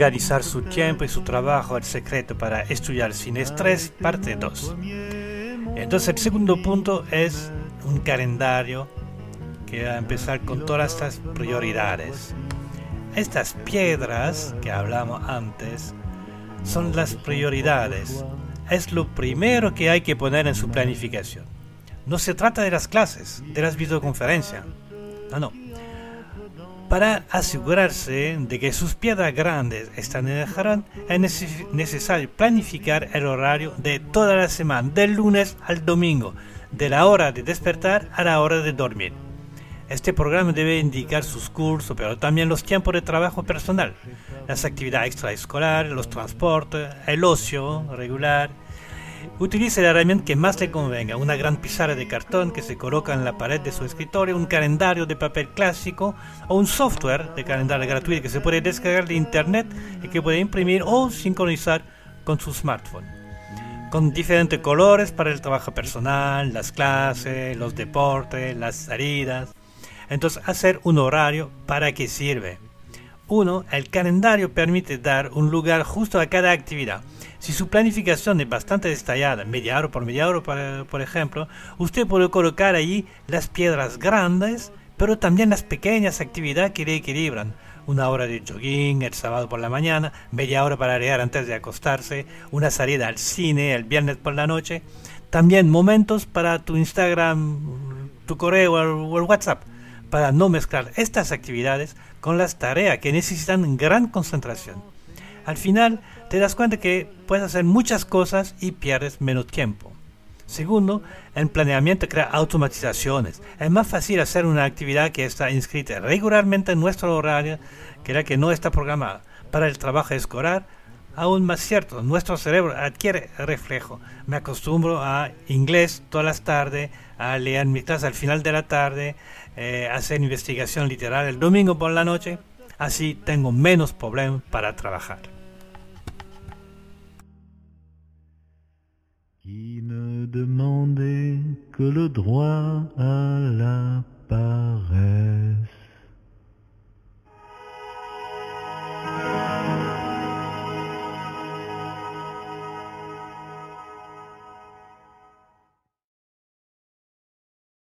Organizar su tiempo y su trabajo, el secreto para estudiar sin estrés, parte 2. Entonces el segundo punto es un calendario que va a empezar con todas estas prioridades. Estas piedras que hablamos antes son las prioridades. Es lo primero que hay que poner en su planificación. No se trata de las clases, de las videoconferencias. No, no. Para asegurarse de que sus piedras grandes están en el jarón, es necesario planificar el horario de toda la semana, del lunes al domingo, de la hora de despertar a la hora de dormir. Este programa debe indicar sus cursos, pero también los tiempos de trabajo personal, las actividades extraescolares, los transportes, el ocio regular. Utilice la herramienta que más le convenga, una gran pizarra de cartón que se coloca en la pared de su escritorio, un calendario de papel clásico o un software de calendario gratuito que se puede descargar de internet y que puede imprimir o sincronizar con su smartphone. Con diferentes colores para el trabajo personal, las clases, los deportes, las salidas. Entonces, hacer un horario, ¿para qué sirve? Uno, el calendario permite dar un lugar justo a cada actividad. Si su planificación es bastante detallada, media hora por media hora, por, por ejemplo, usted puede colocar allí las piedras grandes, pero también las pequeñas actividades que le equilibran. Una hora de jogging el sábado por la mañana, media hora para leer antes de acostarse, una salida al cine el viernes por la noche, también momentos para tu Instagram, tu correo o el WhatsApp para no mezclar estas actividades con las tareas que necesitan gran concentración. Al final te das cuenta que puedes hacer muchas cosas y pierdes menos tiempo. Segundo, el planeamiento crea automatizaciones. Es más fácil hacer una actividad que está inscrita regularmente en nuestro horario que la que no está programada. Para el trabajo escolar, aún más cierto, nuestro cerebro adquiere reflejo. Me acostumbro a inglés todas las tardes, a leer mi clase al final de la tarde, eh, hacer investigación literal el domingo por la noche, así tengo menos problemas para trabajar. Qui ne demandait que le droit à la paresse.